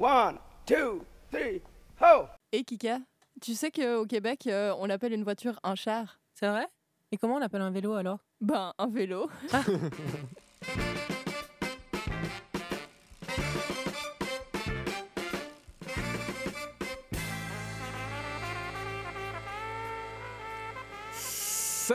One, two, three, ho! Et Kika, tu sais qu'au Québec, euh, on appelle une voiture un char C'est vrai? Et comment on appelle un vélo alors? Ben, un vélo.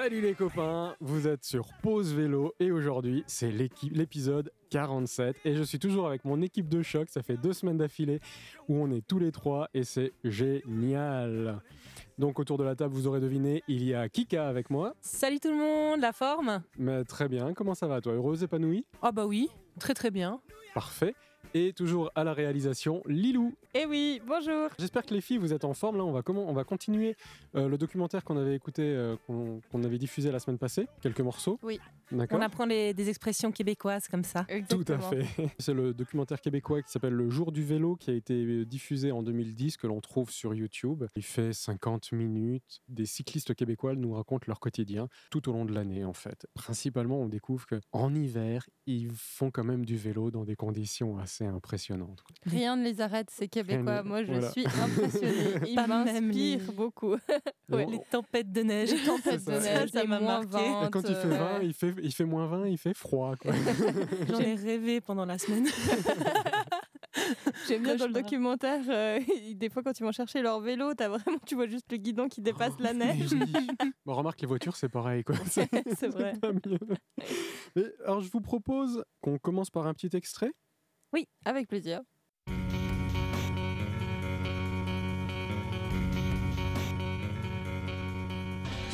Salut les copains, vous êtes sur Pause Vélo et aujourd'hui c'est l'épisode 47 et je suis toujours avec mon équipe de choc, ça fait deux semaines d'affilée où on est tous les trois et c'est génial. Donc autour de la table vous aurez deviné, il y a Kika avec moi, Salut tout le monde, la forme? Mais très bien, comment ça va toi, heureuse, épanouie? Ah bah oui, très très bien. Parfait. Et toujours à la réalisation, Lilou. Eh oui, bonjour. J'espère que les filles, vous êtes en forme. Là, on va, comment, on va continuer euh, le documentaire qu'on avait écouté, euh, qu'on avait diffusé la semaine passée, quelques morceaux. Oui. On apprend les- des expressions québécoises comme ça. Tout à fait. C'est le documentaire québécois qui s'appelle Le jour du vélo qui a été diffusé en 2010 que l'on trouve sur YouTube. Il fait 50 minutes. Des cyclistes québécois nous racontent leur quotidien tout au long de l'année en fait. Principalement, on découvre que en hiver, ils font quand même du vélo dans des conditions assez quoi. Rien ne les arrête, ces Québécois. Moi, je voilà. suis impressionnée. Ils Pas même m'inspirent beaucoup. Ouais, les tempêtes de neige. Les tempêtes de neige, Ça les m'a moins marqué. 20. quand il fait 20, il fait, il fait moins 20, il fait froid. J'en ai rêvé pendant la semaine. J'aime bien dans le documentaire, euh, des fois quand ils vont chercher leur vélo, as vraiment, tu vois juste le guidon qui dépasse la neige. Bon, remarque, les voitures, c'est pareil. Quoi. C'est C'est vrai. pas mieux. Mais, alors, je vous propose qu'on commence par un petit extrait. Oui, avec plaisir. Je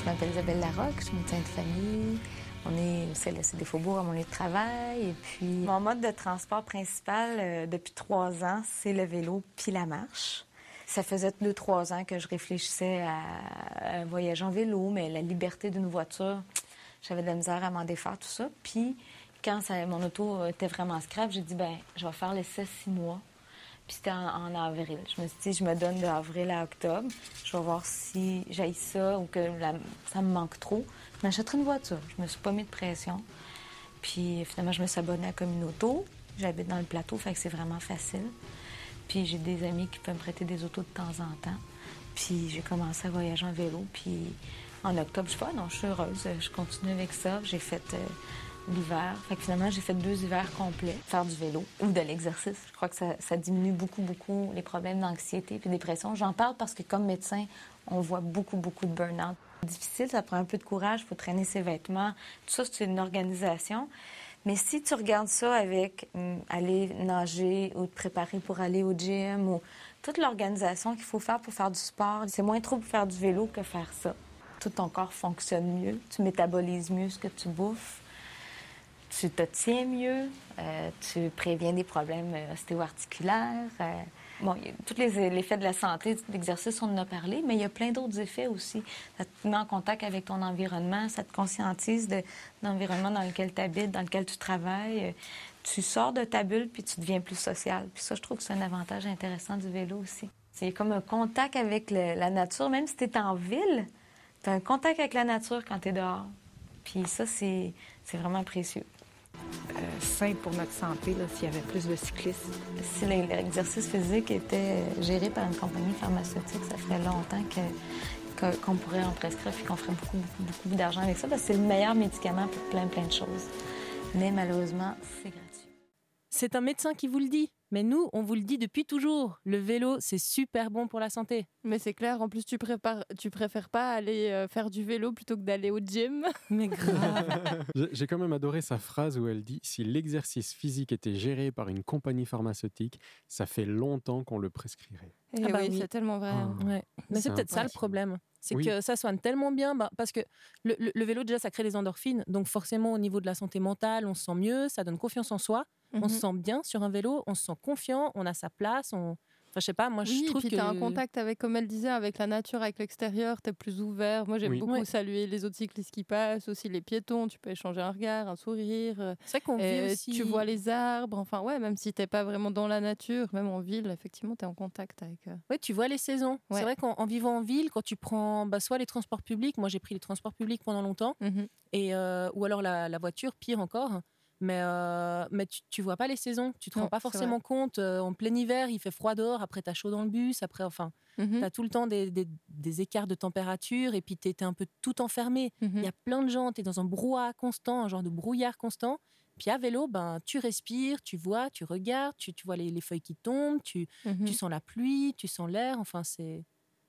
m'appelle Isabelle Larocque, je suis médecin de famille. On est CLSC des Faubourgs à mon lieu de travail. Et puis, mon mode de transport principal euh, depuis trois ans, c'est le vélo puis la marche. Ça faisait deux, trois ans que je réfléchissais à un voyage en vélo, mais la liberté d'une voiture, j'avais de la misère à m'en défaire, tout ça. Puis, quand mon auto était vraiment scrap, j'ai dit, ben, je vais faire l'essai six mois. Puis c'était en, avril. Je me suis dit, je me donne de avril à octobre. Je vais voir si j'aille ça ou que ça me manque trop. Je m'achèterai une voiture. Je me suis pas mis de pression. Puis finalement, je me suis abonnée à Communauto. J'habite dans le plateau, fait que c'est vraiment facile. Puis j'ai des amis qui peuvent me prêter des autos de temps en temps. Puis j'ai commencé à voyager en vélo. Puis en octobre, je sais pas, non, je suis heureuse. Je continue avec ça. J'ai fait euh, l'hiver. Fait que finalement, j'ai fait deux hivers complets. Faire du vélo ou de l'exercice. Je crois que ça, ça diminue beaucoup, beaucoup les problèmes d'anxiété puis de dépression. J'en parle parce que comme médecin, on voit beaucoup, beaucoup de burn-out. Difficile, ça prend un peu de courage, il faut traîner ses vêtements. Tout ça, c'est une organisation. Mais si tu regardes ça avec hum, aller nager ou te préparer pour aller au gym ou toute l'organisation qu'il faut faire pour faire du sport, c'est moins trop pour faire du vélo que faire ça. Tout ton corps fonctionne mieux, tu métabolises mieux ce que tu bouffes, tu te tiens mieux, euh, tu préviens des problèmes euh, ostéo-articulaires. euh. Bon, tous les effets de la santé, de l'exercice, on en a parlé, mais il y a plein d'autres effets aussi. Ça te met en contact avec ton environnement, ça te conscientise de, l'environnement dans lequel tu habites, dans lequel tu travailles. Tu sors de ta bulle, puis tu deviens plus social. Puis ça, je trouve que c'est un avantage intéressant du vélo aussi. C'est comme un contact avec la nature, même si tu es en ville, tu as un contact avec la nature quand tu es dehors. Puis ça, c'est vraiment précieux. Euh, sain pour notre santé là, s'il y avait plus de cyclistes. Si l'e- l'exercice physique était géré par une compagnie pharmaceutique, ça ferait longtemps que- que- qu'on pourrait en prescrire et qu'on ferait beaucoup, beaucoup, beaucoup d'argent avec ça parce que c'est le meilleur médicament pour plein, plein de choses. Mais malheureusement, c'est gratuit. C'est un médecin qui vous le dit. Mais nous, on vous le dit depuis toujours. Le vélo, c'est super bon pour la santé. Mais c'est clair, en plus, tu, prépares, tu préfères pas aller euh, faire du vélo plutôt que d'aller au gym. Mais grave. J'ai quand même adoré sa phrase où elle dit Si l'exercice physique était géré par une compagnie pharmaceutique, ça fait longtemps qu'on le prescrirait. Et Ah bah oui, oui. c'est tellement vrai. Ah. hein. Ouais. Mais c'est peut-être ça le problème. C'est Oui. que ça soigne tellement bien, bah, parce que le, le- le vélo, déjà, ça crée des endorphines. Donc forcément, au niveau de la santé mentale, on se sent mieux, ça donne confiance en soi. On Mhm. se sent bien sur un vélo, on se sent confiant, on a sa place. On... Enfin, je sais pas, moi, Oui, je et trouve puis que... tu as un contact avec, comme elle disait, avec la nature, avec l'extérieur, tu es plus ouvert. Moi, j'aime Oui. beaucoup Ouais. saluer les autres cyclistes qui passent, aussi les piétons. Tu peux échanger un regard, un sourire. euh, C'est vrai qu'on vit et aussi... Tu vois les arbres. Enfin, ouais, même si t'es pas vraiment dans la nature, même en ville, effectivement, tu es en contact avec. euh, Ouais, tu vois les saisons. Ouais. C'est vrai qu'en en vivant en ville, quand tu prends bah, soit les transports publics, moi j'ai pris les transports publics pendant longtemps, mhm. et, euh, ou alors la, la voiture, pire encore, Mais, euh, mais tu, tu vois pas les saisons. Tu te Non, rends pas forcément compte. Euh, en plein hiver, il fait froid dehors. Après, t'as chaud dans le bus. Après, enfin, Mhm. t'as tout le temps des, des- des écarts de température. Et puis, t'es t'es un peu tout enfermé. Mhm. Il y a plein de gens. T'es dans un brouhaha constant, un genre de brouillard constant. Puis à vélo, ben, tu respires, tu vois, tu regardes, tu, tu vois les, les feuilles qui tombent, tu, Mhm. tu sens la pluie, tu sens l'air. Enfin, c'est.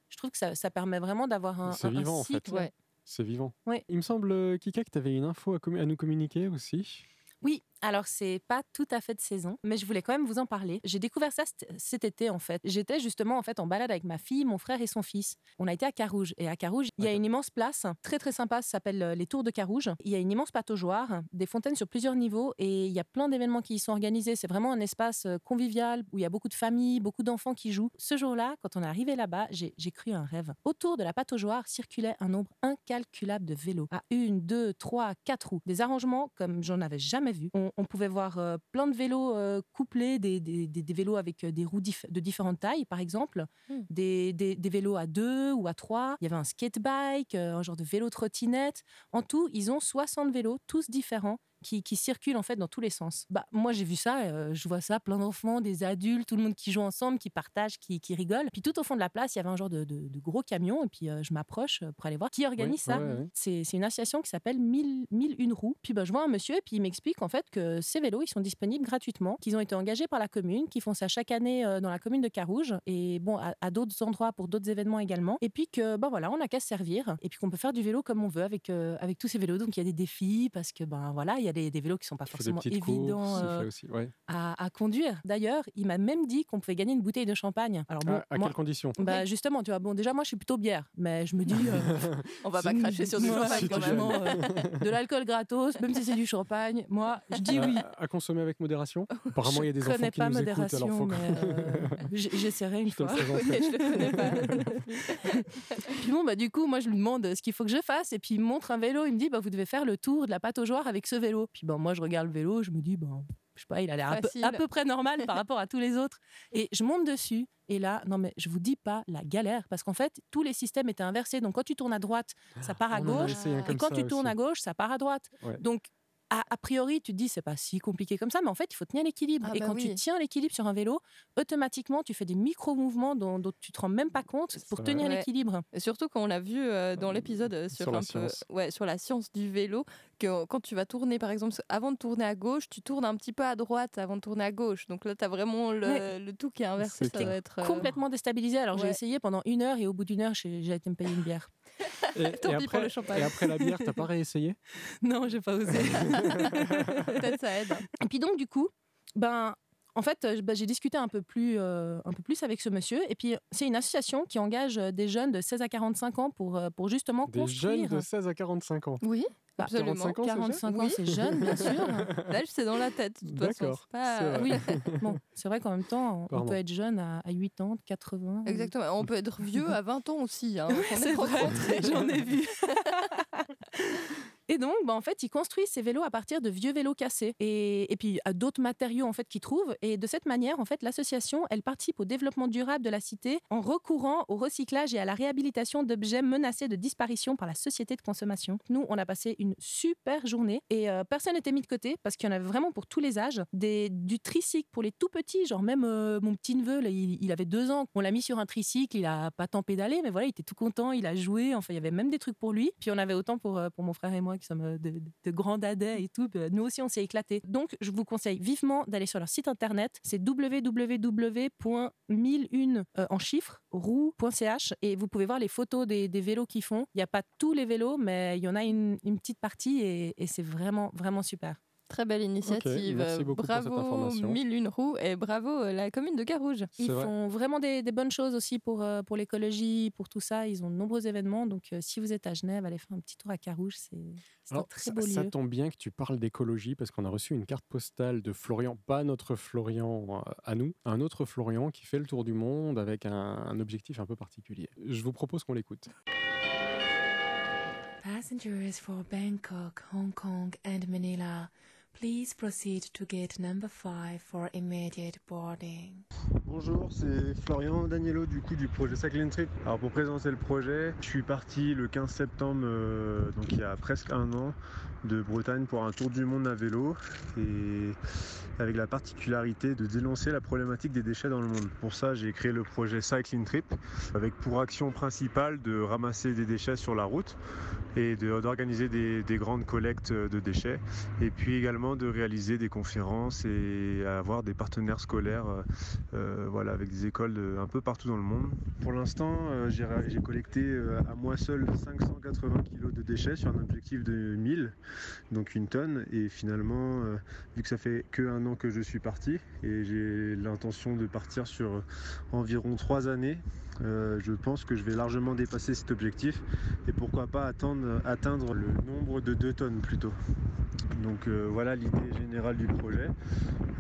Je trouve que ça, ça permet vraiment d'avoir un, C'est un vivant, en fait. Ouais. C'est vivant. Ouais. Il me semble, euh, Kika, que tu avais une info à nous communiquer aussi. Oui, alors c'est pas tout à fait de saison, mais je voulais quand même vous en parler. J'ai découvert ça cet- été en fait. J'étais justement en fait en balade avec ma fille, mon frère et son fils. On a été à Carouge et à Carouge, il y a une immense place très très sympa, ça s'appelle euh, les Tours de Carouge. Il y a une immense pataugeoire, des fontaines sur plusieurs niveaux et il y a plein d'événements qui y sont organisés. C'est vraiment un espace euh, convivial où il y a beaucoup de familles, beaucoup d'enfants qui jouent. Ce jour-là, quand on est arrivé là-bas, j'ai j'ai cru un rêve. Autour de la pataugeoire circulait un nombre incalculable de vélos à une, deux, trois, quatre roues. Des arrangements comme j'en avais jamais vu. On, on pouvait voir euh, plein de vélos euh, couplés, des, des- des- des vélos avec euh, des roues dif- de différentes tailles, par exemple, Hmm. des, vélos à deux ou à trois. Il y avait un skatebike, euh, un genre de vélo trottinette. En tout, ils ont 60 vélos, tous différents. Qui, qui circulent en fait dans tous les sens. Bah moi j'ai vu ça, euh, je vois ça, plein d'enfants, des adultes, tout le monde qui joue ensemble, qui partagent, qui, qui rigole. Puis tout au fond de la place, il y avait un genre de, de- de gros camion et puis euh, je m'approche euh, pour aller voir qui organise Oui, ça. ouais, ouais. C'est une association qui s'appelle 1000, 1001 roues. Puis bah, je vois un monsieur et puis il m'explique en fait que ces vélos, ils sont disponibles gratuitement, qu'ils ont été engagés par la commune, qu'ils font ça chaque année dans la commune de Carouge et bon à, à d'autres endroits pour d'autres événements également. Et puis que bah voilà, on n'a qu'à se servir et puis qu'on peut faire du vélo comme on veut avec euh, avec tous ces vélos. Donc il y a des défis parce que ben voilà, il y a des, des vélos qui sont pas forcément évidents. courses, euh, fait aussi. Ouais. à, à conduire. D'ailleurs, il m'a même dit qu'on pouvait gagner une bouteille de champagne. Alors bon, Ah, à moi, quelles conditions? Bah justement, tu vois, bon déjà moi je suis plutôt bière, mais je me dis euh, On va pas cracher sur du champagne quand même. euh, de l'alcool gratos, même si c'est du champagne. Moi, je dis oui. À, à consommer avec modération? Apparemment, il y a des je enfants connais qui pas nous modération, écoutent, alors faut euh, j'essaierai une Je fois. je le connais pas. Puis bon, bah du coup, moi je lui demande ce qu'il faut que je fasse, et puis il me montre un vélo. Il me dit, bah vous devez faire le tour de la pataugeoire avec ce vélo. Puis bon, moi je regarde le vélo, je me dis, bah je sais pas, il a l'air à peu, Facile. à peu près normal par rapport à tous les autres. Et je monte dessus. Et là, non mais je vous dis pas la galère, parce qu'en fait, tous les systèmes étaient inversés. Donc quand tu tournes à droite, ça part à On gauche. Et quand ça tu tournes aussi. à gauche, ça part à droite. Ouais. Donc, a, a priori, tu te dis, c'est pas si compliqué comme ça, mais en fait, il faut tenir l'équilibre. Ah et bah quand tu tiens l'équilibre sur un vélo, automatiquement, tu fais des micro-mouvements dont, dont tu te rends même pas compte pour tenir Ouais. l'équilibre. Et Surtout quand on l'a vu euh, dans l'épisode euh, sur, Sur la un peu, science. ouais, sur la science du vélo, que euh, quand tu vas tourner, par exemple, avant de tourner à gauche, tu tournes un petit peu à droite avant de tourner à gauche. Donc là, tu as vraiment le, Ouais. le tout qui est inversé. C'est Ça doit être. euh, Complètement déstabilisé. Alors, j'ai essayé pendant une heure et au bout d'une heure, j'ai j'ai été me payer une bière. Et, Tant et pis pour après, le champagne. et après la bière, t'as pas réessayé? Non, j'ai pas osé. Peut-être ça aide. Et puis donc, du coup, ben, en fait, ben, j'ai discuté un peu, plus, euh, un peu plus avec ce monsieur. Et puis, c'est une association qui engage des jeunes de 16 à 45 ans pour, pour justement Des construire. jeunes de 16 à 45 ans. Oui, Bah, absolument. 45 ans, c'est 45 ans, Oui. c'est jeune, bien sûr. L'âge, c'est dans la tête. D'accord, c'est pas-. Oui, bon, c'est vrai qu'en même temps, on Pardon. peut être jeune à, à 80, 80. Exactement. On peut être vieux à 20 ans aussi. Hein. On C'est est vrai, rencontrés. j'en ai vu. Et donc, bah, en fait, ils construisent ces vélos à partir de vieux vélos cassés et, et puis à d'autres matériaux en fait qu'ils trouvent. Et de cette manière, en fait, l'association, elle participe au développement durable de la cité en recourant au recyclage et à la réhabilitation d'objets menacés de disparition par la société de consommation. Nous, on a passé une super journée et euh, personne n'était mis de côté parce qu'il y en avait vraiment pour tous les âges. Des, du tricycle pour les tout petits, genre même euh, mon petit neveu, il avait deux ans. On l'a mis sur un tricycle, il a pas tant pédalé, mais voilà, il était tout content, il a joué. Enfin, il y avait même des trucs pour lui. Puis on avait autant pour, euh, pour mon frère et moi qui sommes euh, de, grands dadais et tout. Euh, Nous aussi, on s'est éclatés. Donc, je vous conseille vivement d'aller sur leur site internet. C'est www.1001 euh, en chiffres roue.ch et vous pouvez voir les photos des, vélos qu'ils font. Il n'y a pas tous les vélos, mais il y en a une, petite partie et c'est vraiment, vraiment super. Très belle initiative. merci beaucoup pour cette bravo information. 1001 roues et bravo euh, la commune de Carouge. Ils vrai. font vraiment des, des bonnes choses aussi pour, euh, pour l'écologie, pour tout ça. Ils ont de nombreux événements. Donc, euh, si vous êtes à Genève, allez faire un petit tour à Carouge. C'est un très ça, beau ça lieu. tombe bien que tu parles d'écologie parce qu'on a reçu une carte postale de Florian, pas notre Florian euh, à nous, un autre Florian qui fait le tour du monde avec un, un objectif un peu particulier. Je vous propose qu'on l'écoute. Passengers for Bangkok, Hong Kong, and Manila, Please proceed to gate number 5 for immediate boarding. Bonjour, c'est Florian Daniello du coup du projet Cycling Trip. Alors pour présenter le projet, je suis parti le 15 septembre, euh, donc il y a presque un an, de Bretagne pour un tour du monde à vélo et avec la particularité de dénoncer la problématique des déchets dans le monde. Pour ça, j'ai créé le projet Cycling Trip avec pour action principale de ramasser des déchets sur la route et d'organiser des, des grandes collectes de déchets et puis également de réaliser des conférences et avoir des partenaires scolaires euh, euh, voilà, avec des écoles de- un peu partout dans le monde. Pour l'instant, euh, j'ai collecté euh, à moi seul 580 kg de déchets sur un objectif de 1000, donc une tonne. Et finalement, euh, vu que ça fait que un an que je suis parti et j'ai l'intention de partir sur euh, environ trois années, euh, je pense que je vais largement dépasser cet objectif et pourquoi pas atteindre le nombre de 2 tonnes plutôt. Donc euh, voilà l'idée générale du projet.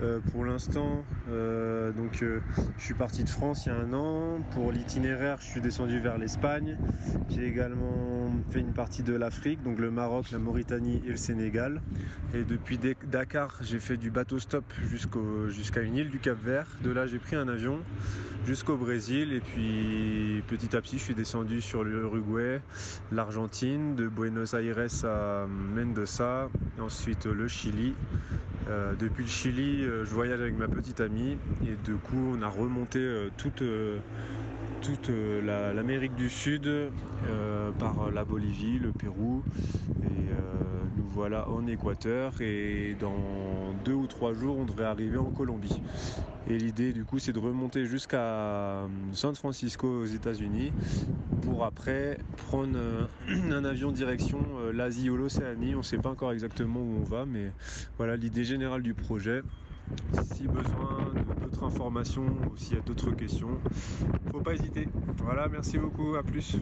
Euh, pour l'instant, euh, donc je suis parti de France il y a un an. Pour l'itinéraire, je suis descendu vers l'Espagne. J'ai également fait une partie de l'Afrique, donc le Maroc, la Mauritanie et le Sénégal. Et depuis Dakar, j'ai fait du bateau stop jusqu'à une île du Cap Vert. De là, j'ai pris un avion jusqu'au Brésil et puis petit à petit, je suis descendu sur l'Uruguay, l'Argentine, de Buenos Aires à Mendoza, ensuite le Chili. Euh, depuis le Chili, euh, je voyage avec ma petite amie et du coup, on a remonté euh, toute, toute la- l'Amérique du Sud par la Bolivie, le Pérou et nous voilà en Équateur et dans deux ou trois jours, on devrait arriver en Colombie. Et l'idée du coup, c'est de remonter jusqu'à San Francisco aux États-Unis pour après prendre euh, un avion direction euh, l'Asie ou l'Océanie. On ne sait pas encore exactement où on va, mais voilà l'idée générale du projet. Si besoin d'autres informations ou s'il y a d'autres questions, faut pas hésiter. Voilà, merci beaucoup, à plus.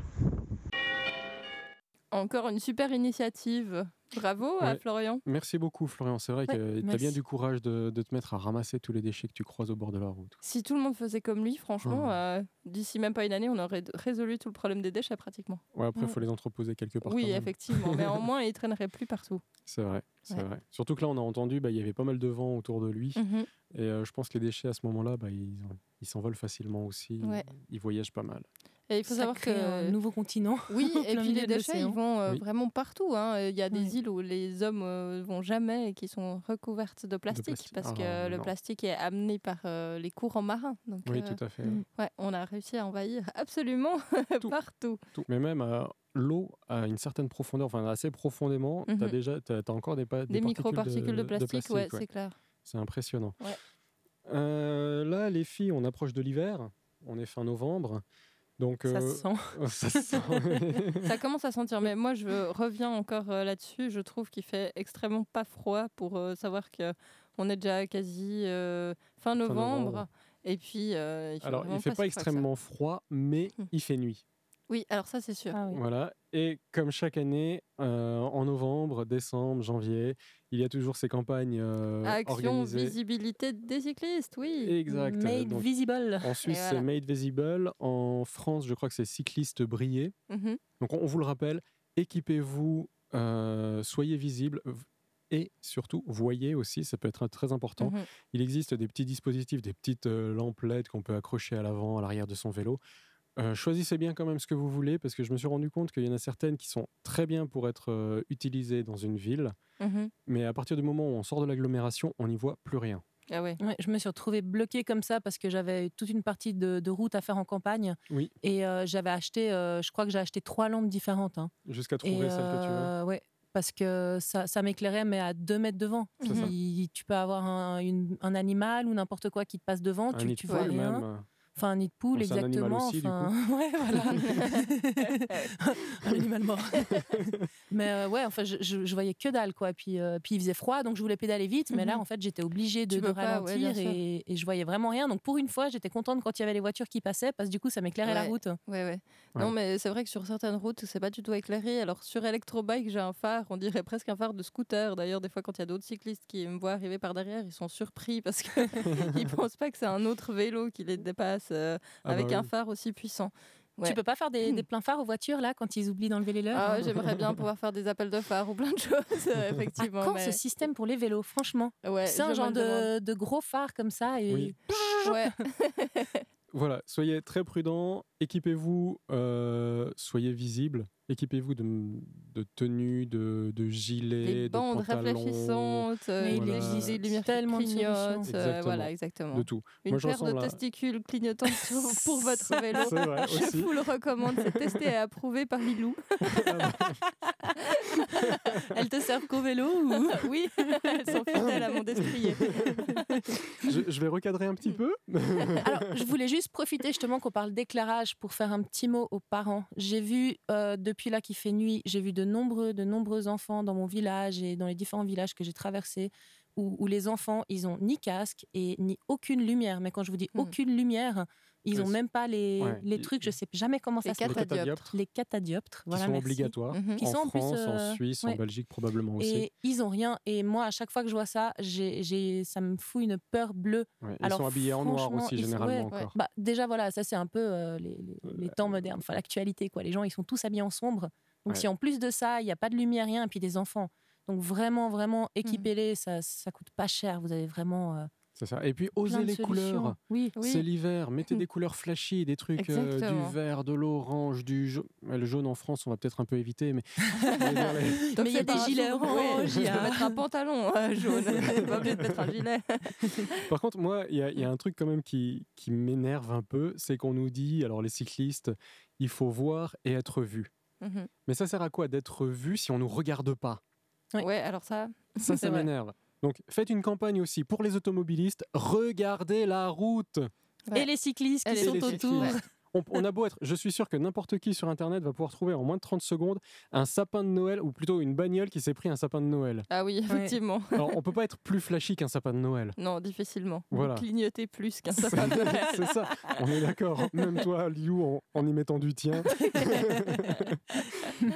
Encore une super initiative. Bravo à. Florian. Merci beaucoup, Florian. C'est vrai Ouais, que tu as bien du courage de, de te mettre à ramasser tous les déchets que tu croises au bord de la route. Si tout le monde faisait comme lui, franchement, Mmh. euh, d'ici même pas une année, on aurait résolu tout le problème des déchets pratiquement. Ouais, après, il Mm. faut les entreposer quelque part. oui, effectivement. mais au moins, ils traîneraient plus partout. C'est vrai, c'est vrai. Surtout que là, on a entendu, bah, il y avait pas mal de vent autour de lui. Mhm. Et euh, je pense que les déchets à ce moment-là, bah, ils s'envolent facilement aussi. Ils voyagent pas mal. Et il faut Ça savoir crée que un nouveau continent. Oui, et puis les déchets, ils vont euh, Oui. vraiment partout. hein. Il y a des îles où les hommes euh, vont jamais et qui sont recouvertes de plastique, plastique. parce Ah, que le plastique est amené par euh, les courants marins. Donc, Oui, euh, tout à fait. mm. ouais, on a réussi à envahir absolument Tout. partout. Tout. Mais même euh, l'eau à une certaine profondeur, enfin assez profondément, tu as Mhm. déjà t'as, t'as encore des, pa- Des, particules microparticules de, plastique, ouais, ouais. c'est clair. C'est impressionnant. Ouais. Euh, là, les filles, on approche de l'hiver. On est fin novembre. Donc, Ça euh, se sent. ça se sent. Ça commence à sentir, mais moi je reviens encore euh, là-dessus. Je trouve qu'il fait extrêmement pas froid pour euh, savoir que on est déjà quasi fin novembre. novembre. Et puis, euh, il fait Alors, il fait pas extrêmement froid, mais Hmm. il fait nuit. Oui, alors ça c'est sûr. Ah oui. Voilà. Et comme chaque année, euh, en novembre, décembre, janvier, il y a toujours ces campagnes euh, Action organisées. visibilité des cyclistes, oui. Exact. Made Donc, visible. en Suisse, voilà. c'est Made Visible. En France, je crois que c'est Cycliste Brillé. Mhm. Donc, on, on vous le rappelle, équipez-vous, euh, soyez visible et surtout, voyez aussi, ça peut être très important. Mhm. Il existe des petits dispositifs, des petites euh, lampes LED qu'on peut accrocher à l'avant, à l'arrière de son vélo. Euh, choisissez bien quand même ce que vous voulez parce que je me suis rendu compte qu'il y en a certaines qui sont très bien pour être euh, utilisées dans une ville, Mhm. mais à partir du moment où on sort de l'agglomération, on n'y voit plus rien. Ah ouais. Ouais, je me suis retrouvée bloquée comme ça parce que j'avais toute une partie de, de route à faire en campagne. Oui. Et euh, j'avais acheté, euh, je crois que j'ai acheté trois lampes différentes. hein. Jusqu'à Et trouver celle que tu veux. ouais, parce que ça, ça m'éclairait, mais à deux mètres devant. Il- tu peux avoir un, une- un animal ou n'importe quoi qui te passe devant, Un tu, tu vois rien. même. Enfin, un nid de poule, Bon, c'est un animal exactement. aussi, du enfin, ouais, voilà. un animal mort. mais euh, ouais, enfin, je, je, je voyais que dalle, quoi. Puis, euh, puis il faisait froid, donc je voulais pédaler vite. Mais là, Mhm. en fait, j'étais obligée de, de peux pas, ouais, ralentir et, et je voyais vraiment rien. Donc pour une fois, j'étais contente quand il y avait les voitures qui passaient parce que du coup, ça m'éclairait la route. Ouais, ouais. Ouais. Non, mais c'est vrai que sur certaines routes, c'est pas du tout éclairé. Alors sur Electrobike, j'ai un phare, on dirait presque un phare de scooter. D'ailleurs, des fois, quand il y a d'autres cyclistes qui me voient arriver par derrière, ils sont surpris parce qu'ils pensent pas que c'est un autre vélo qui les dépasse euh, Ah avec bah un oui. phare aussi puissant. Ouais. Tu peux pas faire des, des pleins phares aux voitures là quand ils oublient d'enlever les leurs Ah, hein J'aimerais bien pouvoir faire des appels de phare ou plein de choses, euh, À effectivement. quand mais- ce système pour les vélos, franchement Ouais, C'est un genre de, de gros phare comme ça et Oui. Ouais. Voilà, soyez très prudents, équipez-vous, euh, soyez visibles, équipez-vous de, de tenues, de, de gilets, Des de bandes pantalons, réfléchissantes, euh, il des- lumières qui tellement de clignotent, euh, voilà, exactement. de tout. Une Moi, paire de à- testicules clignotantes pour votre vélo. Vrai, Je aussi. vous le recommande, c'est testé et approuvé par Lilou. elles te servent qu'au vélo ou Oui, elles sont fidèles à mon destrier. je, je vais recadrer un petit peu. Alors, je voulais juste profiter justement qu'on parle d'éclairage pour faire un petit mot aux parents. J'ai vu, euh, depuis là qu'il fait nuit, j'ai vu de nombreux, de nombreux enfants dans mon village et dans les différents villages que j'ai traversés où, où les enfants, ils ont ni casque et ni aucune lumière. Mais quand je vous dis Hmm. aucune lumière, ils Ouais, ont c'est- même pas les, Ouais, les trucs, je sais jamais comment Les ça s'appelle. catadioptres. Les catadioptres. qui Voilà, sont merci. obligatoires Mhm. Qui en sont en plus, France, euh, en Suisse, ouais. en Belgique probablement aussi. Et ils ont rien. Et moi, à chaque fois que je vois ça, j'ai, j'ai- ça me fout une peur bleue. Ouais, Ils sont habillés en noir aussi sont- généralement ouais, encore. Bah, déjà, voilà, ça c'est un peu euh, les, les- les temps modernes, enfin l'actualité. quoi. Les gens, ils sont tous habillés en sombre. Donc Ouais. si en plus de ça, il n'y a pas de lumière, rien, et puis des enfants. Donc vraiment, vraiment, Mmh. équipez-les, ça, ça coûte pas cher. Vous avez vraiment euh, C'est ça. Et puis osez les solutions. couleurs. Oui. Oui. C'est l'hiver, mettez des couleurs flashy, des trucs euh, du vert, de l'orange, du jaune. Le jaune en France, on va peut-être un peu éviter, mais Mais il y a des gilets orange, il y a- mettre un pantalon euh, jaune. Pas obligé de mettre un gilet. Par contre, moi, il y, a- il y a un truc quand même qui, qui m'énerve un peu, c'est qu'on nous dit, alors les cyclistes, il faut voir et être vu. Mhm. Mais ça sert à quoi d'être vu si on nous regarde pas? Ouais. Ouais, alors ça, Ça, m'énerve. Donc, faites une campagne aussi pour les automobilistes. Regardez la route. Ouais. Et les cyclistes qui Et sont cyclistes. autour. On, on a beau être, je suis sûr que n'importe qui sur Internet va pouvoir trouver en moins de 30 secondes un sapin de Noël, ou plutôt une bagnole qui s'est pris un sapin de Noël. ah oui, effectivement. Alors, on peut pas être plus flashy qu'un sapin de Noël. Non, difficilement. Voilà. Vous clignotez plus qu'un C'est sapin de Noël. c'est ça, on est d'accord. Même toi, Liu, en, en y mettant du tien.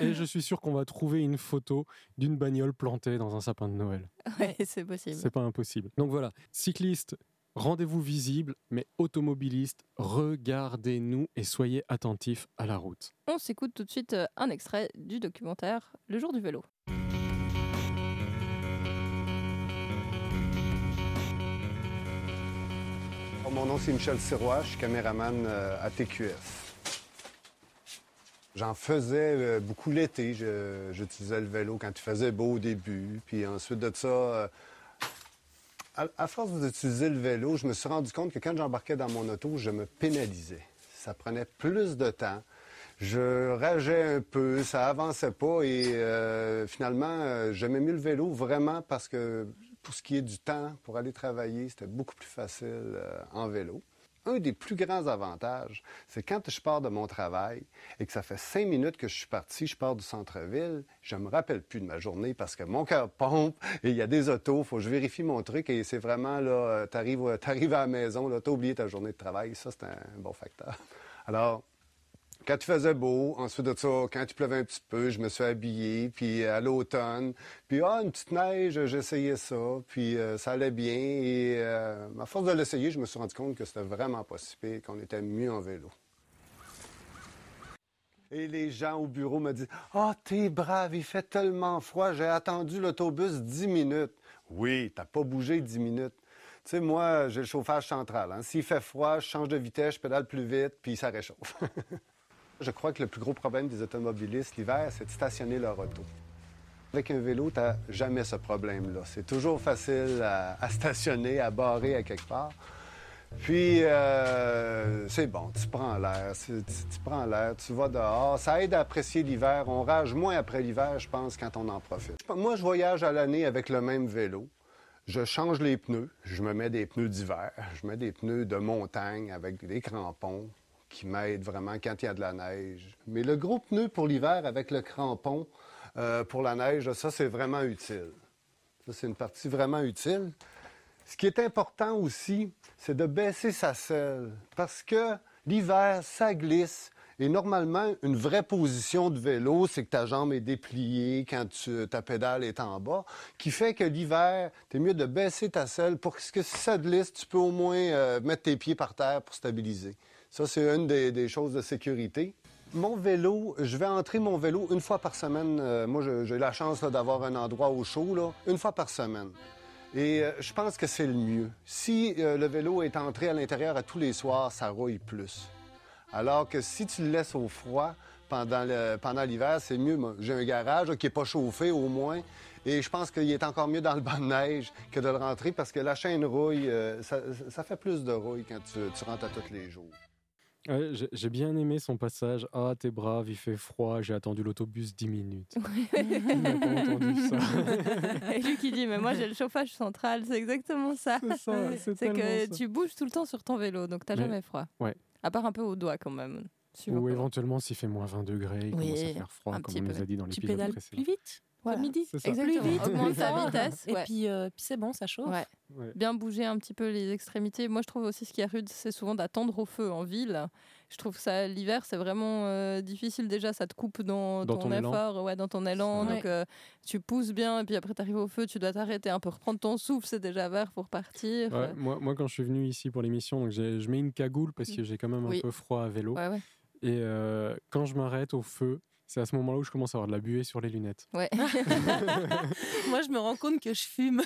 Et je suis sûr qu'on va trouver une photo d'une bagnole plantée dans un sapin de Noël. Ouais, c'est possible. C'est pas impossible. Donc voilà, cyclistes, rendez-vous visible, mais automobilistes, regardez-nous et soyez attentifs à la route. On s'écoute tout de suite euh, un extrait du documentaire Le jour du vélo. Oh, Mon nom, c'est Michel Sirois. Je suis caméraman euh, à TQS. J'en faisais euh, beaucoup l'été. Je- J'utilisais le vélo quand il faisait beau au début. Puis ensuite de ça, à, force d'utiliser le vélo, je me suis rendu compte que quand j'embarquais dans mon auto, je me pénalisais. Ça prenait plus de temps. Je rageais un peu, ça avançait pas et euh, finalement, euh, j'aimais mieux le vélo vraiment parce que pour ce qui est du temps pour aller travailler, c'était beaucoup plus facile euh, en vélo. Un des plus grands avantages, c'est quand je pars de mon travail et que ça fait cinq minutes que je suis parti, je pars du centre-ville, je me rappelle plus de ma journée parce que mon cœur pompe et il y a des autos, faut que je vérifie mon truc et c'est vraiment là, tu arrives, à la maison, tu as oublié ta journée de travail, ça c'est un bon facteur. Alors, quand il faisait beau, ensuite de ça, quand il pleuvait un petit peu, je me suis habillé, puis à l'automne, puis ah, une petite neige, j'essayais ça, puis euh, ça allait bien, et euh, à force de l'essayer, je me suis rendu compte que c'était vraiment pas si qu'on était mieux en vélo. Et les gens au bureau me disent Ah, t'es brave, il fait tellement froid, j'ai attendu l'autobus 10 minutes. Oui, t'as pas bougé 10 minutes. Tu sais, moi, j'ai le chauffage central. hein. S'il fait froid, je change de vitesse, je pédale plus vite, puis ça réchauffe. je crois que le plus gros problème des automobilistes l'hiver, c'est de stationner leur auto. Avec un vélo, tu n'as jamais ce problème-là. C'est toujours facile à, stationner, à barrer à quelque part. Puis, euh, c'est bon, tu prends l'air, tu prends l'air, tu vas dehors. Ça aide à apprécier l'hiver. On rage moins après l'hiver, je pense, quand on en profite. Moi, je voyage à l'année avec le même vélo. Je change les pneus. Je me mets des pneus d'hiver. Je mets des pneus de montagne avec des crampons qui m'aident vraiment quand il y a de la neige. Mais le gros pneu pour l'hiver avec le crampon euh, pour la neige, ça, c'est vraiment utile. Ça, c'est une partie vraiment utile. Ce qui est important aussi, c'est de baisser sa selle parce que l'hiver, ça glisse Et normalement, une vraie position de vélo, c'est que ta jambe est dépliée quand ta pédale est en bas, qui fait que l'hiver, tu es mieux de baisser ta selle pour que si ça glisse, tu peux au moins euh, mettre tes pieds par terre pour stabiliser. Ça, c'est une des, choses de sécurité. Mon vélo, je vais entrer mon vélo une fois par semaine. Euh, moi, j'ai la chance d'avoir un endroit au chaud, là, une fois par semaine. Et euh, je pense que c'est le mieux. Si euh, le vélo est entré à l'intérieur à tous les soirs, ça rouille plus. Alors que si tu le laisses au froid pendant l'hiver, c'est mieux. J'ai un garage qui n'est pas chauffé au moins. Et je pense qu'il est encore mieux dans le banc de neige que de le rentrer parce que la chaîne rouille, ça, fait plus de rouille quand tu rentres à tous les jours. Ouais, j'ai- bien aimé son passage. Ah, t'es brave, il fait froid, j'ai attendu l'autobus 10 minutes. Il n'a pas entendu ça. Et lui qui dit, mais moi j'ai le chauffage central, c'est exactement ça. C'est que ça. tu bouges tout le temps sur ton vélo, donc t'as Mais- jamais froid. Ouais. À part un peu au doigt quand même. Ou éventuellement, s'il fait moins 20 degrés, il Oui, commence à faire froid, comme on nous a dit dans Tu l'épisode pédales précédent. plus vite, Voilà. comme midi. Plus vite, Augmente fort. vitesse. Et ouais. puis, euh, puis c'est bon, ça chauffe. Ouais. Ouais. Bien bouger un petit peu les extrémités. Moi, je trouve aussi ce qui est rude, c'est souvent d'attendre au feu en ville. Je trouve ça, l'hiver, c'est vraiment euh, difficile déjà. Ça te coupe dans, Dans ton, ton élan. effort, ouais, dans ton élan. Donc, euh, tu pousses bien, et puis après, tu arrives au feu, tu dois t'arrêter un peu, reprendre ton souffle, c'est déjà vert pour partir. Ouais, moi, moi, quand je suis venu ici pour l'émission, je mets une cagoule parce que j'ai quand même un Oui. peu froid à vélo. Ouais, ouais. Et euh, quand je m'arrête au feu, c'est à ce moment-là où je commence à avoir de la buée sur les lunettes. Ouais. Moi, je me rends compte que je fume.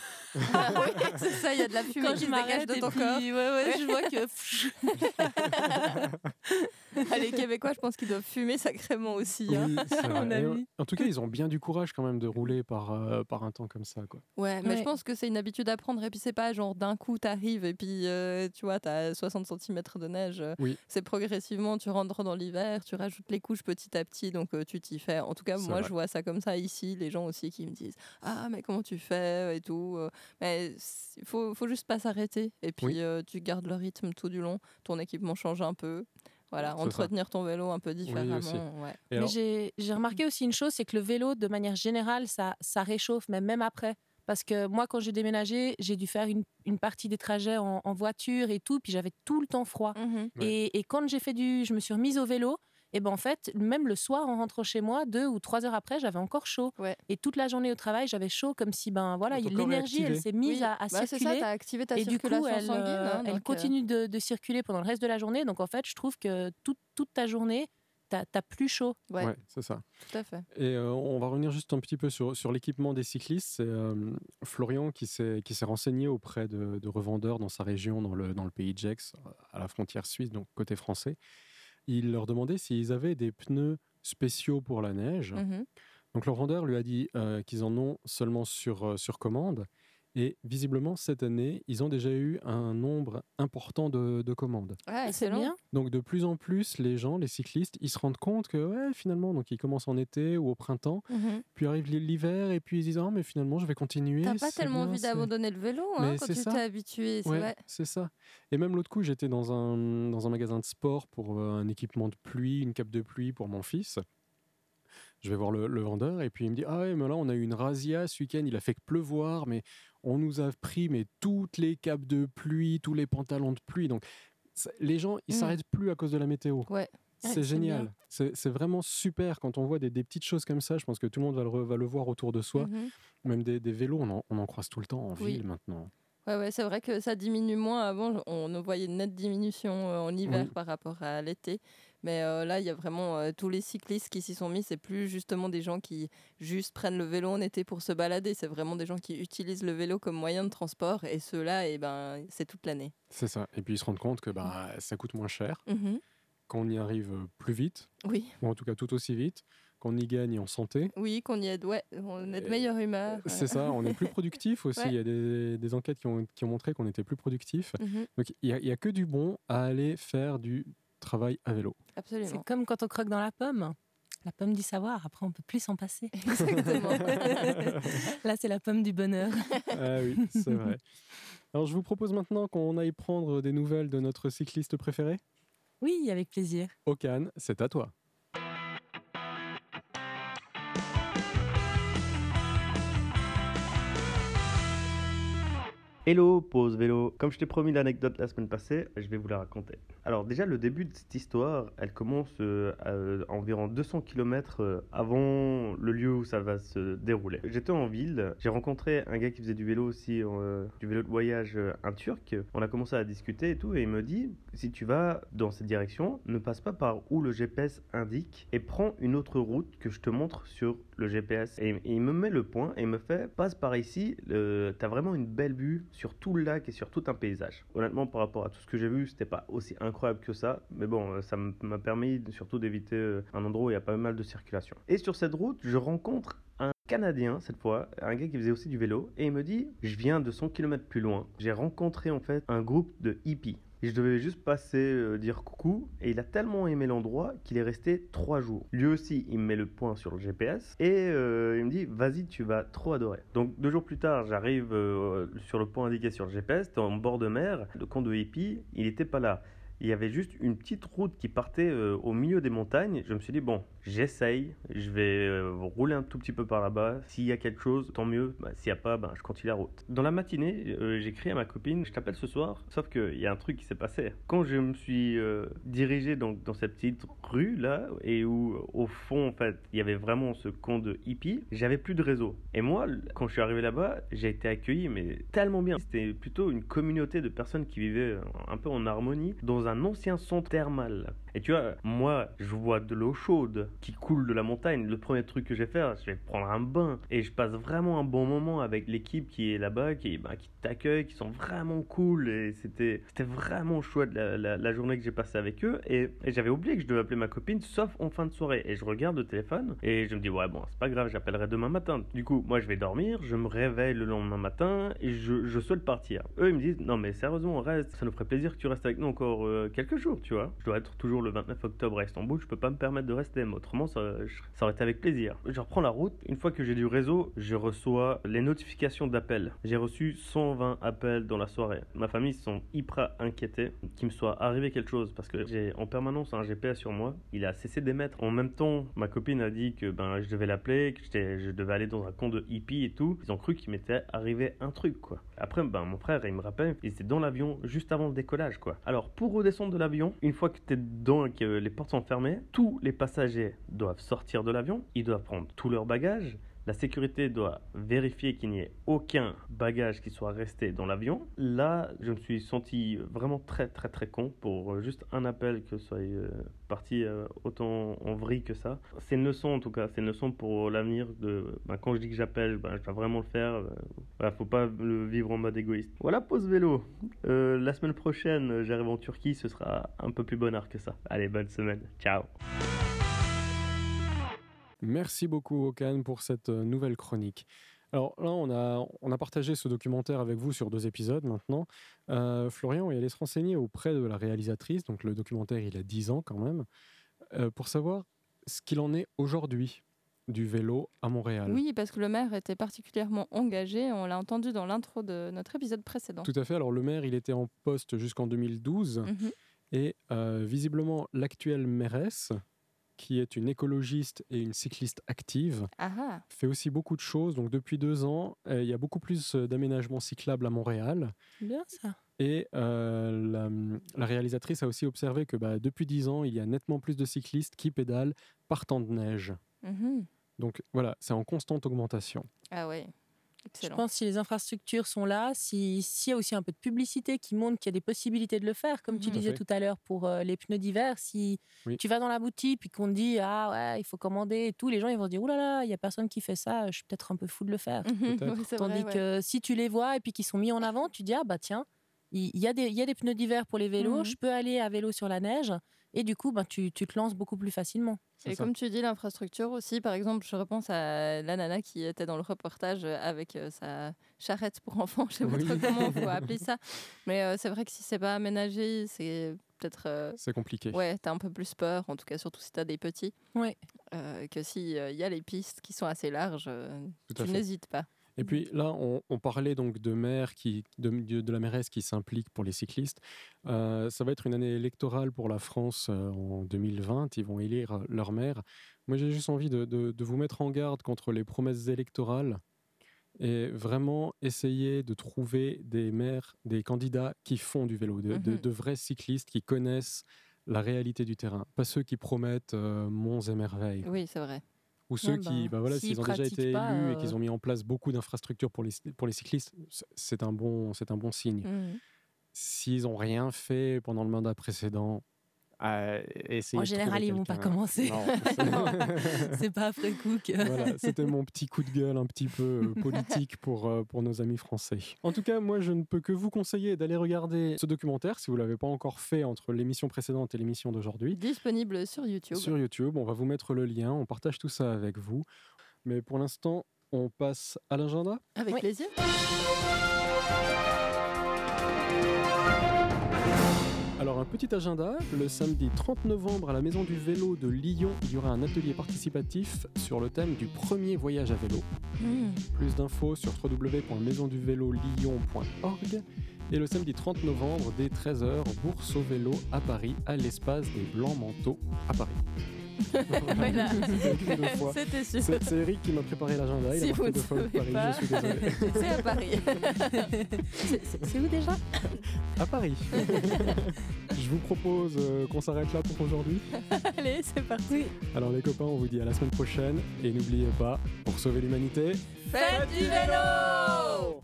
Ah ouais, c'est ça, il y a de la fumée Quand qui je se dégage m'arrête de ton puis, corps. ouais, ouais, je vois que Ah, les Québécois, je pense qu'ils doivent fumer sacrément aussi. hein. Oui, À mon avis. en tout cas, ils ont bien du courage quand même de rouler par, euh, par un temps comme ça. Quoi. Ouais, mais je pense que c'est une habitude à prendre. Et puis, c'est pas genre d'un coup, t'arrives et puis euh, tu vois, t'as 60 cm de neige. Oui. C'est progressivement, tu rentres dans l'hiver, tu rajoutes les couches petit à petit, donc euh, tu t'y fais. En tout cas, moi, vrai. je vois ça comme ça ici. Les gens aussi qui me disent Ah, mais comment tu fais et tout. euh, Mais il faut, faut juste pas s'arrêter. Et puis, Oui. euh, tu gardes le rythme tout du long. Ton équipement change un peu. Voilà, ça. entretenir ton vélo un peu différemment. ouais. Mais alors- j'ai j'ai remarqué aussi une chose, c'est que le vélo, de manière générale, ça, ça réchauffe, mais même après. Parce que moi, quand j'ai déménagé, j'ai dû faire une, une partie des trajets en, en voiture et tout, puis j'avais tout le temps froid. Ouais. Et, et quand j'ai fait du, je me suis remise au vélo, et ben en fait, même le soir en rentrant chez moi, deux ou trois heures après, j'avais encore chaud. Ouais. Et toute la journée au travail, j'avais chaud comme si ben voilà, l'énergie, elle s'est mise Oui, à, à bah, c'est ça, circuler. t'as activé ta et du coup, elle, sanguine. euh, hein, elle euh, continue de, de circuler pendant le reste de la journée. Donc en fait, je trouve que toute, toute ta journée, t'as as plus chaud. Ouais, Ouais, c'est ça. tout à fait. Et euh, on va revenir juste un petit peu sur, sur l'équipement des cyclistes. C'est euh, Florian qui s'est qui s'est renseigné auprès de, de revendeurs dans sa région, dans le, dans le pays de Gex, à la frontière suisse, donc côté français. Il leur demandait s'ils avaient des pneus spéciaux pour la neige. Mhm. Donc le revendeur lui a dit euh, qu'ils en ont seulement sur, euh, sur commande. Et visiblement, cette année, ils ont déjà eu un nombre important de, de commandes. Ouais, c'est excellent. bien. Donc de plus en plus, les gens, les cyclistes, ils se rendent compte que ouais, finalement, donc ils commencent en été ou au printemps, Mhm. puis arrive l'hiver et puis ils disent ah mais finalement je vais continuer. T'as pas c'est tellement bien, envie c'est- d'abandonner le vélo hein, quand c'est tu ça. t'es habitué, c'est Ouais, vrai. c'est ça. Et même l'autre coup, j'étais dans un, dans un magasin de sport pour euh, un équipement de pluie, une cape de pluie pour mon fils. Je vais voir le, le vendeur et puis il me dit Ah ouais, mais là on a eu une razzia ce week-end, il a fait que pleuvoir, mais on nous a pris mais toutes les capes de pluie, tous les pantalons de pluie. Donc les gens, ils Mm. s'arrêtent plus à cause de la météo. Ouais. C'est génial. C'est vraiment super quand on voit des, des petites choses comme ça. Je pense que tout le monde va le, va le voir autour de soi. Mhm. Même des, des vélos, on en, on en croise tout le temps en Oui. ville maintenant. Ouais, ouais, c'est vrai que ça diminue moins. Avant, on voyait une nette diminution euh, en hiver Oui. par rapport à l'été. Mais euh, là, il y a vraiment euh, tous les cyclistes qui s'y sont mis. C'est plus justement des gens qui juste prennent le vélo en été pour se balader. C'est vraiment des gens qui utilisent le vélo comme moyen de transport. Et ceux-là, eh ben, c'est toute l'année. C'est ça. Et puis ils se rendent compte que bah, ça coûte moins cher, Mhm. qu'on y arrive euh, plus vite, Oui, ou en tout cas tout aussi vite, qu'on y gagne en santé. oui, qu'on y aide. Ouais, on est de meilleure humeur. C'est ça, on est plus productif aussi. Ouais. Il y a des, des enquêtes qui ont, qui ont montré qu'on était plus productif. Mhm, Donc il n'y a, que du bon à aller faire du travail à vélo. Absolument. C'est comme quand on croque dans la pomme. La pomme du savoir, après on peut plus s'en passer. Exactement. Là, c'est la pomme du bonheur. Ah oui, c'est vrai. Alors je vous propose maintenant qu'on aille prendre des nouvelles de notre cycliste préféré. Oui, avec plaisir. Okan, c'est à toi. Hello, pause vélo. Comme je t'ai promis l'anecdote la semaine passée, je vais vous la raconter. Alors déjà, le début de cette histoire, elle commence euh, à, environ 200 km euh, avant le lieu où ça va se dérouler. J'étais en ville, j'ai rencontré un gars qui faisait du vélo aussi, euh, du vélo de voyage, un Turc. On a commencé à discuter et tout, et il me dit, si tu vas dans cette direction, ne passe pas par où le GPS indique et prends une autre route que je te montre sur le GPS. Et, il me met le point et il me fait, passe par ici, t'as vraiment une belle vue sur tout le lac et sur tout un paysage. Honnêtement, par rapport à tout ce que j'ai vu, c'était pas aussi incroyable que ça, mais bon, euh, ça m'a permis surtout d'éviter euh, un endroit où il y a pas mal de circulation. Et sur cette route, je rencontre un Canadien cette fois, un gars qui faisait aussi du vélo, et il me dit Je viens de 100 km plus loin. J'ai rencontré en fait un groupe de hippies. Je devais juste passer, euh, dire coucou, et il a tellement aimé l'endroit qu'il est resté trois jours. Lui aussi, il me met le point sur le GPS, et euh, il me dit Vas-y, tu vas trop adorer. Donc deux jours plus tard, j'arrive euh, sur le point indiqué sur le GPS, en bord de mer, le camp de hippies, il n'était pas là. Il y avait juste une petite route qui partait euh, au milieu des montagnes. Je me suis dit, bon, j'essaye, je vais euh, rouler un tout petit peu par là-bas. S'il y a quelque chose, tant mieux. Bah, S'il n'y a pas, bah, je continue la route. Dans la matinée, euh, j'ai écrit à ma copine, je t'appelle ce soir. Sauf qu'il y a un truc qui s'est passé. Quand je me suis euh, dirigé donc, dans cette petite rue là, et où au fond, en fait, il y avait vraiment ce camp de hippies, j'avais plus de réseau. Et moi, quand je suis arrivé là-bas, j'ai été accueilli, mais tellement bien. C'était plutôt une communauté de personnes qui vivaient un peu en harmonie dans ancien centre thermal. Et tu vois, moi, je vois de l'eau chaude qui coule de la montagne. Le premier truc que je vais faire, je vais prendre un bain. Et je passe vraiment un bon moment avec l'équipe qui est là-bas, qui, bah, qui t'accueille, qui sont vraiment cool. Et c'était c'était vraiment chouette la, la- journée que j'ai passée avec eux. Et, j'avais oublié que je devais appeler ma copine, sauf en fin de soirée. Et je regarde le téléphone et je me dis, ouais, bon, c'est pas grave, j'appellerai demain matin. Du coup, moi, je vais dormir, je me réveille le lendemain matin et je, souhaite partir. Eux, ils me disent, non, mais sérieusement, reste, ça nous ferait plaisir que tu restes avec nous encore euh, quelques jours, tu vois. Je dois être toujours le 29 octobre à Istanbul, je peux pas me permettre de rester, mais autrement, ça, ça aurait été avec plaisir. Je reprends la route, une fois que j'ai du réseau, je reçois les notifications d'appels. J'ai reçu 120 appels dans la soirée. Ma famille sont hyper inquiétés qu'il me soit arrivé quelque chose parce que j'ai en permanence un GPS sur moi. Il a cessé d'émettre. En même temps, ma copine a dit que ben, je devais l'appeler, que je devais aller dans un camp de hippie et tout. Ils ont cru qu'il m'était arrivé un truc, quoi. Après, ben, mon frère, il me rappelle, il était dans l'avion juste avant le décollage, quoi. Alors, pour redescendre de l'avion, une fois que tu et que les portes sont fermées, tous les passagers doivent sortir de l'avion, ils doivent prendre tous leurs bagages, la sécurité doit vérifier qu'il n'y ait aucun bagage qui soit resté dans l'avion. Là, je me suis senti vraiment très très très con pour euh, juste un appel que soit euh, parti euh, autant en vrille que ça. C'est une leçon en tout cas, c'est une leçon pour l'avenir. De, ben, quand je dis que j'appelle, ben, je dois vraiment le faire. voilà, faut pas le vivre en mode égoïste. Voilà, pause vélo. La semaine prochaine, j'arrive en Turquie, ce sera un peu plus bonheur que ça. Allez, bonne semaine. Ciao. Merci beaucoup, Okan, pour cette euh, nouvelle chronique. Alors là, on a, on a partagé ce documentaire avec vous sur deux épisodes maintenant. Euh, Florian est allé se renseigner auprès de la réalisatrice, donc le documentaire, il a 10 ans quand même, euh, pour savoir ce qu'il en est aujourd'hui du vélo à Montréal. Oui, parce que le maire était particulièrement engagé. On l'a entendu dans l'intro de notre épisode précédent. Tout à fait. Alors le maire, il était en poste jusqu'en 2012. Mhm. Et euh, visiblement, l'actuelle mairesse, qui est une écologiste et une cycliste active, fait aussi beaucoup de choses. Donc depuis deux ans, euh, il y a beaucoup plus euh, d'aménagements cyclables à Montréal. Bien ça. Et euh, la, la réalisatrice a aussi observé que bah, depuis dix ans, il y a nettement plus de cyclistes qui pédalent par temps de neige. Mhm. Donc voilà, c'est en constante augmentation. Ah ouais. Je pense que si les infrastructures sont là, si- s'il y a aussi un peu de publicité qui montre qu'il y a des possibilités de le faire, comme tu. Tout à disais tout à l'heure pour euh, les pneus d'hiver, si Oui. tu vas dans la boutique puis qu'on te dit ah ouais il faut commander et tout, les gens ils vont se dire oulala là là, il y a personne qui fait ça, je suis peut-être un peu fou de le faire. C'est Tandis vrai, ouais. que si tu les vois et puis qu'ils sont mis en avant, tu dis ah bah tiens il y, a des- il y a des pneus d'hiver pour les vélos, Mhm. je peux aller à vélo sur la neige et du coup bah, tu, tu te lances beaucoup plus facilement. Et ça. comme tu dis, l'infrastructure aussi, par exemple, je repense à la nana qui était dans le reportage avec euh, sa charrette pour enfants, je sais pas Oui. trop comment on peut appeler ça. Mais euh, c'est vrai que si c'est pas aménagé, c'est peut-être... euh, C'est compliqué. Ouais, t'as un peu plus peur, en tout cas surtout si t'as des petits, Ouais. euh, que s'il y a les pistes qui sont assez larges, euh, Tout tu n'hésites pas. Et puis là, on, on parlait donc de maire qui, de, la mairesse qui s'implique pour les cyclistes. Euh, ça va être une année électorale pour la France euh, en 2020. Ils vont élire euh, leur maire. Moi, j'ai juste envie de, de- de vous mettre en garde contre les promesses électorales Et vraiment essayer de trouver des maires, des candidats qui font du vélo, de, de- de vrais cyclistes qui connaissent la réalité du terrain. Pas ceux qui promettent euh, monts et merveilles. Oui, c'est vrai. Ou ceux Ouais, qui, bah, bah voilà, s'ils ont déjà été pas, élus et euh, qu'ils ont mis en place beaucoup d'infrastructures pour les, pour les cyclistes, c'est- un bon, c'est un bon signe. Mhm. S'ils ont rien fait pendant le mandat précédent, En général, ils vont pas commencer. C'est pas après coup que. voilà, c'était mon petit coup de gueule un petit peu euh, politique pour, euh, pour nos amis français. En tout cas, moi, je ne peux que vous conseiller d'aller regarder ce documentaire si vous ne l'avez pas encore fait entre l'émission précédente et l'émission d'aujourd'hui. Disponible sur YouTube. Sur YouTube, on va vous mettre le lien, on partage tout ça avec vous. Mais pour l'instant, on passe à l'agenda. Avec Oui. plaisir. Alors un petit agenda, le samedi 30 novembre à la Maison du Vélo de Lyon, il y aura un atelier participatif sur le thème du premier voyage à vélo. Mhm. Plus d'infos sur www.maisonduvélolyon.org. Et le samedi 30 novembre, dès 13h, bourse au vélo à Paris, à l'espace des Blancs Manteaux à Paris. Voilà. C'était sûr. C'est Eric qui m'a préparé l'agenda. Il a vous deux fois Paris, pas. je suis désolé. C'est à Paris. C'est où déjà? À Paris. je vous propose euh, qu'on s'arrête là pour aujourd'hui. Allez, c'est parti. Alors les copains, on vous dit à la semaine prochaine. Et n'oubliez pas, pour sauver l'humanité, Faites du vélo